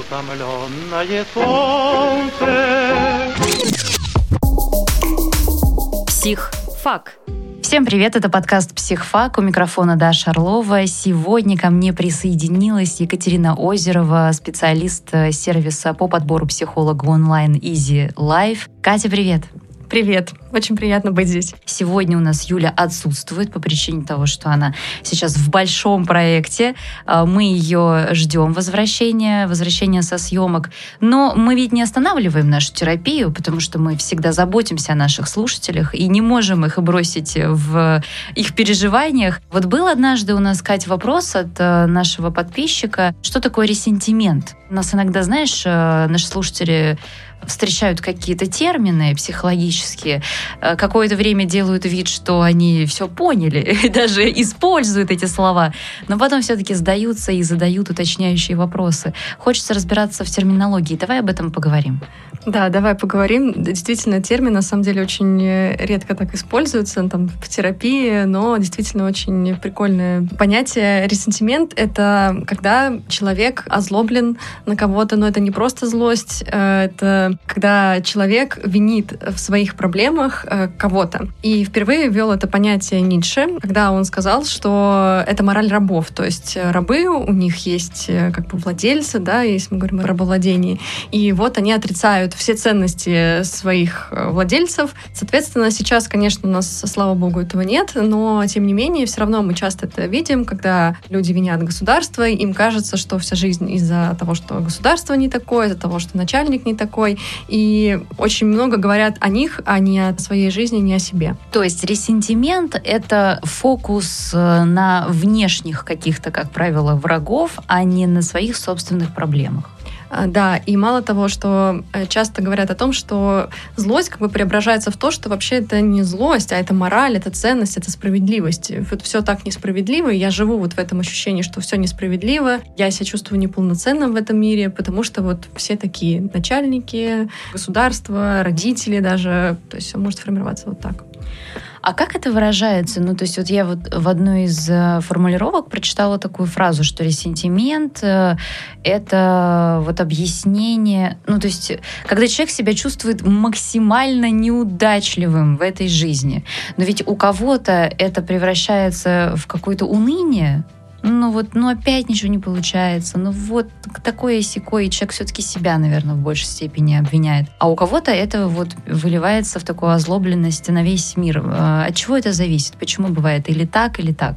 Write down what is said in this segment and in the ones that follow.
утомленное солнце. Психфак. Всем привет, это подкаст «Психфак». У микрофона Даша Орлова. Сегодня ко мне присоединилась Екатерина Озерова, специалист сервиса по подбору психолога онлайн Easy Life. Катя, привет. Привет, очень приятно быть здесь. Сегодня у нас Юля отсутствует по причине того, что она сейчас в большом проекте. А, мы ее ждем возвращения, возвращения со съемок. Но мы ведь не останавливаем нашу терапию, потому что мы всегда заботимся о наших слушателях и не можем их бросить в их переживаниях. Вот был однажды у нас, Катя, вопрос от э, нашего подписчика, что такое ресентимент? У нас иногда, знаешь, э, наши слушатели встречают какие-то термины психологические, э, какое-то время делают вид, что они все поняли, и даже используют эти слова, но потом все-таки сдаются и задают уточняющие вопросы. Хочется разбираться в терминологии. Давай об этом поговорим. Да, давай поговорим. Действительно, термин на самом деле очень э, редко так используется там, в терапии, но действительно очень прикольное понятие. Ресентимент — это когда человек озлоблен на кого-то, но это не просто злость, э, когда человек винит в своих проблемах э, кого-то. И впервые ввел это понятие Ницше, когда он сказал, что это мораль рабов, то есть рабы, у них есть э, как бы владельцы, да, если мы говорим о рабовладении, и вот они отрицают все ценности своих э, владельцев. Соответственно, сейчас, конечно, у нас, слава богу, этого нет, но тем не менее, все равно мы часто это видим, когда люди винят государство, им кажется, что вся жизнь из-за того, что государство не такое, из-за того, что начальник не такой, и очень много говорят о них, а не о своей жизни, не о себе. То есть ресентимент — это фокус э, на внешних каких-то, как правило, врагов, а не на своих собственных проблемах. А, да, и мало того, что э, часто говорят о том, что злость как бы преображается в то, что вообще это не злость, а это мораль, это ценность, это справедливость. Вот все так несправедливо, и я живу вот в этом ощущении, что все несправедливо, я себя чувствую неполноценным в этом мире, потому что вот все такие начальники, государство, родители даже, то есть все может формироваться вот так. А как это выражается? Ну, то есть вот я вот в одной из э, формулировок прочитала такую фразу, что ресентимент э, — это вот объяснение, ну, то есть когда человек себя чувствует максимально неудачливым в этой жизни. Но ведь у кого-то это превращается в какое-то уныние, ну вот, ну опять ничего не получается, ну вот такое секое, и человек все-таки себя, наверное, в большей степени обвиняет. А у кого-то это вот выливается в такую озлобленность на весь мир. А, от чего это зависит? Почему бывает или так, или так?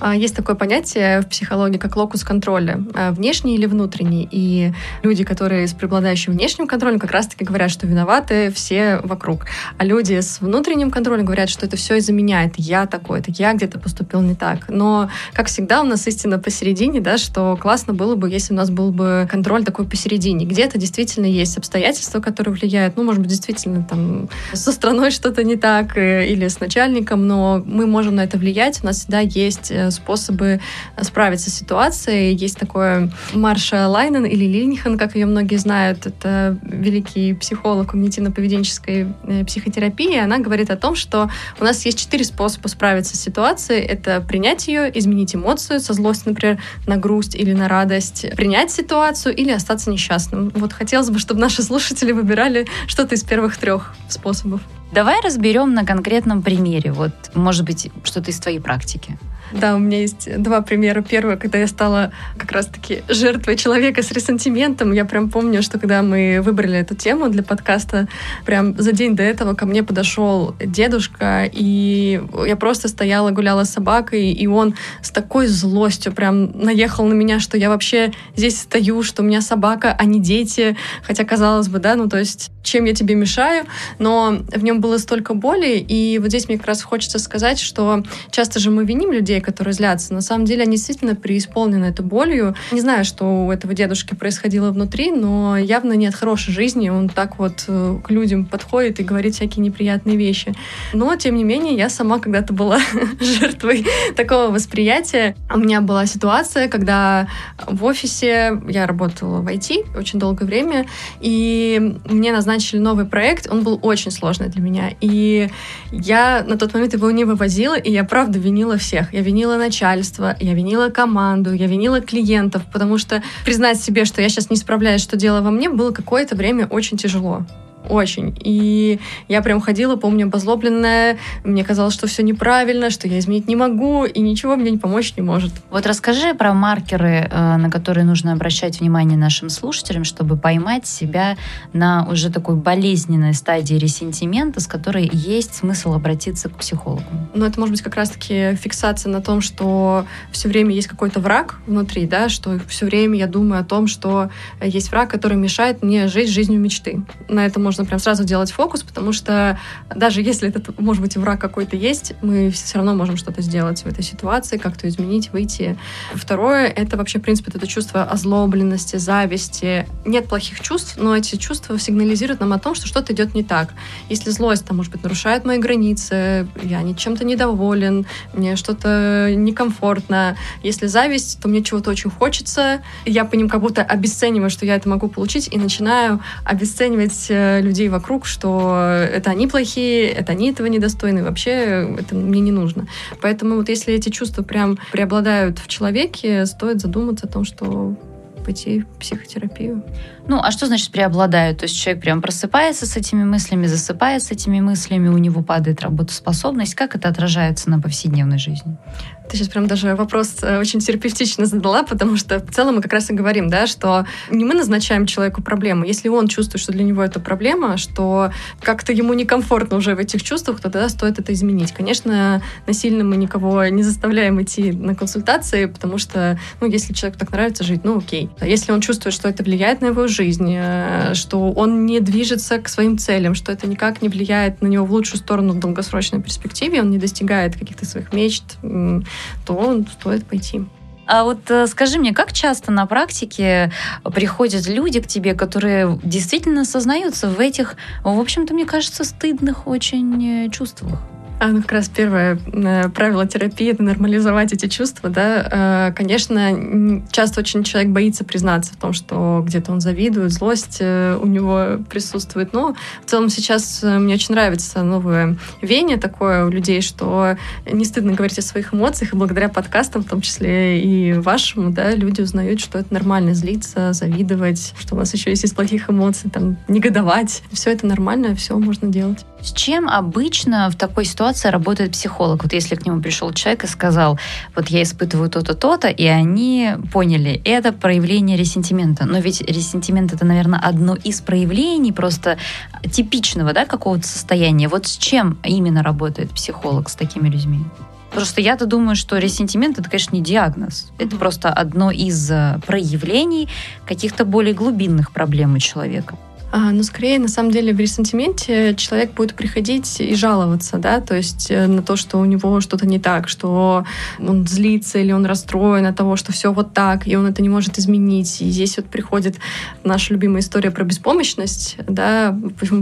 А, есть такое понятие в психологии, как локус контроля, а, внешний или внутренний. И люди, которые с преобладающим внешним контролем, как раз-таки говорят, что виноваты все вокруг. А люди с внутренним контролем говорят, что это все из-за меня, это я такой, это я где-то поступил не так. Но, как всегда, у нас истина посередине, да, что классно было бы, если у нас был бы контроль такой посередине. Где-то действительно есть обстоятельства, которые влияют, ну, может быть, действительно там со страной что-то не так э, или с начальником, но мы можем на это влиять, у нас всегда есть э, способы справиться с ситуацией. Есть такое Марша Лайнен или Линхан, как ее многие знают, это великий психолог когнитивно-поведенческой э, психотерапии. Она говорит о том, что у нас есть четыре способа справиться с ситуацией. Это принять ее, изменить эмоцию, со злостью, например, на грусть или на радость, принять ситуацию или остаться несчастным. Вот хотелось бы, чтобы наши слушатели выбирали что-то из первых трех способов. Давай разберем на конкретном примере. Вот, может быть, что-то из твоей практики. Да, у меня есть два примера. Первое, когда я стала как раз-таки жертвой человека с ресентиментом. Я прям помню, что когда мы выбрали эту тему для подкаста, прям за день до этого ко мне подошел дедушка, и я просто стояла, гуляла с собакой, и он с такой злостью прям наехал на меня, что я вообще здесь стою, что у меня собака, а не дети. Хотя, казалось бы, да, ну то есть чем я тебе мешаю, но в нем было столько боли, и вот здесь мне как раз хочется сказать, что часто же мы виним людей, которые злятся. На самом деле они действительно преисполнены этой болью. Не знаю, что у этого дедушки происходило внутри, но явно не от хорошей жизни. Он так вот э, к людям подходит и говорит всякие неприятные вещи. Но, тем не менее, я сама когда-то была жертвой такого восприятия. У меня была ситуация, когда в офисе я работала в IT очень долгое время, и мне назначили новый проект. Он был очень сложный для меня меня. И я на тот момент его не вывозила, и я правда винила всех. Я винила начальство, я винила команду, я винила клиентов, потому что признать себе, что я сейчас не справляюсь, что дело во мне, было какое-то время очень тяжело. Очень. И я прям ходила, помню, обозлобленная. Мне казалось, что все неправильно, что я изменить не могу, и ничего мне не помочь не может. Вот расскажи про маркеры, э, на которые нужно обращать внимание нашим слушателям, чтобы поймать себя на уже такой болезненной стадии ресентимента, с которой есть смысл обратиться к психологу. Ну, это может быть как раз-таки фиксация на том, что все время есть какой-то враг внутри, да, что все время я думаю о том, что есть враг, который мешает мне жить жизнью мечты. На этом можно прям сразу делать фокус, потому что даже если этот, может быть, враг какой-то есть, мы все равно можем что-то сделать в этой ситуации, как-то изменить, выйти. Второе — это вообще, в принципе, это чувство озлобленности, зависти. Нет плохих чувств, но эти чувства сигнализируют нам о том, что что-то идет не так. Если злость, там, может быть, нарушает мои границы, я не чем-то недоволен, мне что-то некомфортно. Если зависть, то мне чего-то очень хочется, я по ним как будто обесцениваю, что я это могу получить, и начинаю обесценивать э, людей вокруг, что это они плохие, это они этого недостойны, вообще это мне не нужно. Поэтому вот если эти чувства прям преобладают в человеке, стоит задуматься о том, что пойти в психотерапию. Ну, а что значит преобладают? То есть человек прям просыпается с этими мыслями, засыпает с этими мыслями, у него падает работоспособность. Как это отражается на повседневной жизни? Ты сейчас прям даже вопрос э, очень терапевтично задала, потому что в целом мы как раз и говорим, да, что не мы назначаем человеку проблему. Если он чувствует, что для него это проблема, что как-то ему некомфортно уже в этих чувствах, то тогда стоит это изменить. Конечно, насильно мы никого не заставляем идти на консультации, потому что, ну, если человеку так нравится жить, ну, окей. А если он чувствует, что это влияет на его жизнь, э, что он не движется к своим целям, что это никак не влияет на него в лучшую сторону в долгосрочной перспективе, он не достигает каких-то своих мечт, то стоит пойти. А вот э, скажи мне, как часто на практике приходят люди к тебе, которые действительно осознаются в этих, в общем-то, мне кажется, стыдных очень э, чувствах? А, ну, как раз первое э, правило терапии — это нормализовать эти чувства, да. Э, конечно, часто очень человек боится признаться в том, что где-то он завидует, злость э, у него присутствует. Но в целом сейчас мне очень нравится новое веяние такое у людей, что не стыдно говорить о своих эмоциях, и благодаря подкастам, в том числе и вашему, да, люди узнают, что это нормально злиться, завидовать, что у нас еще есть из плохих эмоций, там, негодовать. Все это нормально, все можно делать. С чем обычно в такой ситуации работает психолог? Вот если к нему пришел человек и сказал, вот я испытываю то-то, то-то, и они поняли, это проявление ресентимента. Но ведь ресентимент это, наверное, одно из проявлений просто типичного, да, какого-то состояния. Вот с чем именно работает психолог с такими людьми? Просто я-то думаю, что ресентимент это, конечно, не диагноз. Это просто одно из э, проявлений каких-то более глубинных проблем у человека. А, ну, скорее, на самом деле, в ресентименте человек будет приходить и жаловаться, да, то есть э, на то, что у него что-то не так, что он злится или он расстроен от того, что все вот так, и он это не может изменить. И здесь вот приходит наша любимая история про беспомощность, да,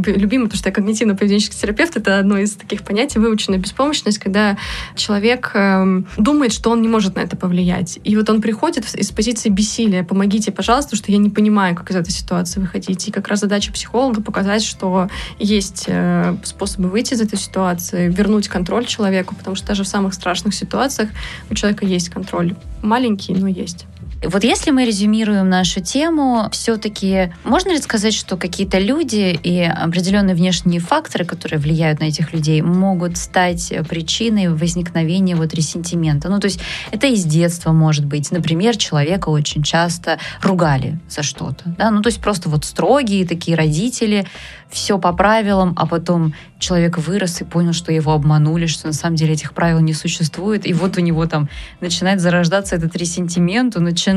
любимая, потому что я когнитивно-поведенческий терапевт, это одно из таких понятий, выученная беспомощность, когда человек э, думает, что он не может на это повлиять. И вот он приходит из позиции бессилия, помогите, пожалуйста, что я не понимаю, как из этой ситуации выходить. И как раз задача задача психолога показать, что есть э, способы выйти из этой ситуации, вернуть контроль человеку, потому что даже в самых страшных ситуациях у человека есть контроль. Маленький, но есть. Вот если мы резюмируем нашу тему, все-таки можно ли сказать, что какие-то люди и определенные внешние факторы, которые влияют на этих людей, могут стать причиной возникновения вот ресентимента? Ну, то есть это из детства может быть. Например, человека очень часто ругали за что-то. Да? Ну, то есть просто вот строгие такие родители, все по правилам, а потом человек вырос и понял, что его обманули, что на самом деле этих правил не существует, и вот у него там начинает зарождаться этот ресентимент, он начинает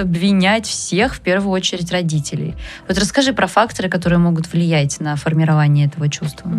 обвинять всех, в первую очередь родителей. Вот расскажи про факторы, которые могут влиять на формирование этого чувства.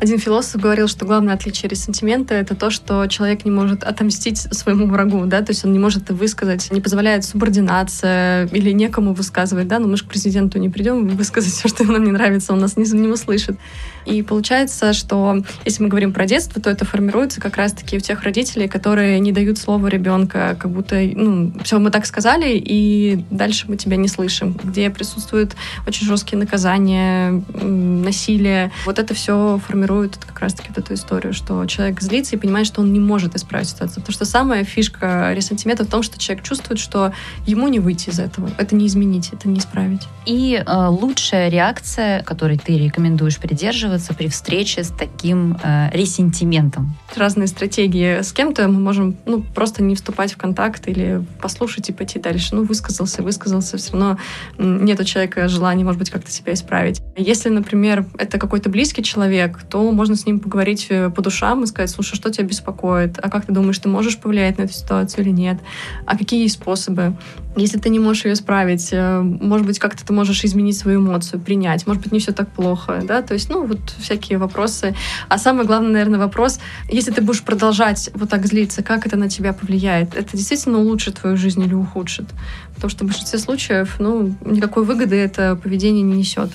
Один философ говорил, что главное отличие ресентимента — это то, что человек не может отомстить своему врагу, да, то есть он не может это высказать, не позволяет субординация или некому высказывать, да, но мы же к президенту не придем высказать все, что нам не нравится, он нас не, не услышит. И получается, что если мы говорим про детство, то это формируется как раз-таки у тех родителей, которые не дают слова ребенка, как будто, ну, все, мы так сказали, и дальше мы тебя не слышим, где присутствуют очень жесткие наказания, насилие. Вот это все формирует как раз-таки вот эту историю, что человек злится и понимает, что он не может исправить ситуацию. Потому что самая фишка ресентимента в том, что человек чувствует, что ему не выйти из этого. Это не изменить, это не исправить. И э, лучшая реакция, которой ты рекомендуешь придерживаться при встрече с таким э, ресентиментом? Разные стратегии. С кем-то мы можем ну, просто не вступать в контакт или послушать и пойти дальше. Ну, высказался, высказался, все равно нет у человека желания, может быть, как-то себя исправить. Если, например, это какой-то близкий человек, то можно с ним поговорить э, по душам и сказать, слушай, что тебя беспокоит? А как ты думаешь, ты можешь повлиять на эту ситуацию или нет? А какие есть способы? Если ты не можешь ее исправить, э, может быть, как-то ты можешь изменить свою эмоцию, принять. Может быть, не все так плохо, да? То есть, ну, вот всякие вопросы. А самый главный, наверное, вопрос, если ты будешь продолжать вот так злиться, как это на тебя повлияет? Это действительно улучшит твою жизнь или ухудшит? Потому что в большинстве случаев, ну, никакой выгоды это поведение не несет.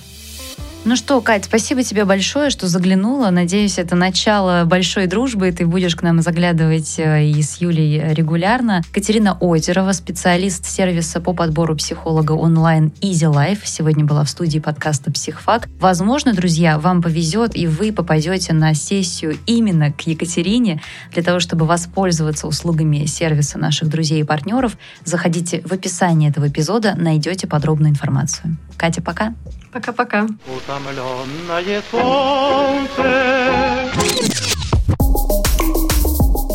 Ну что, Кать, спасибо тебе большое, что заглянула. Надеюсь, это начало большой дружбы, и ты будешь к нам заглядывать э, и с Юлей регулярно. Катерина Озерова, специалист сервиса по подбору психолога онлайн Easy Life, сегодня была в студии подкаста «Психфак». Возможно, друзья, вам повезет, и вы попадете на сессию именно к Екатерине. Для того, чтобы воспользоваться услугами сервиса наших друзей и партнеров, заходите в описание этого эпизода, найдете подробную информацию. Катя, пока. Пока-пока.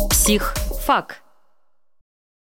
Психфак.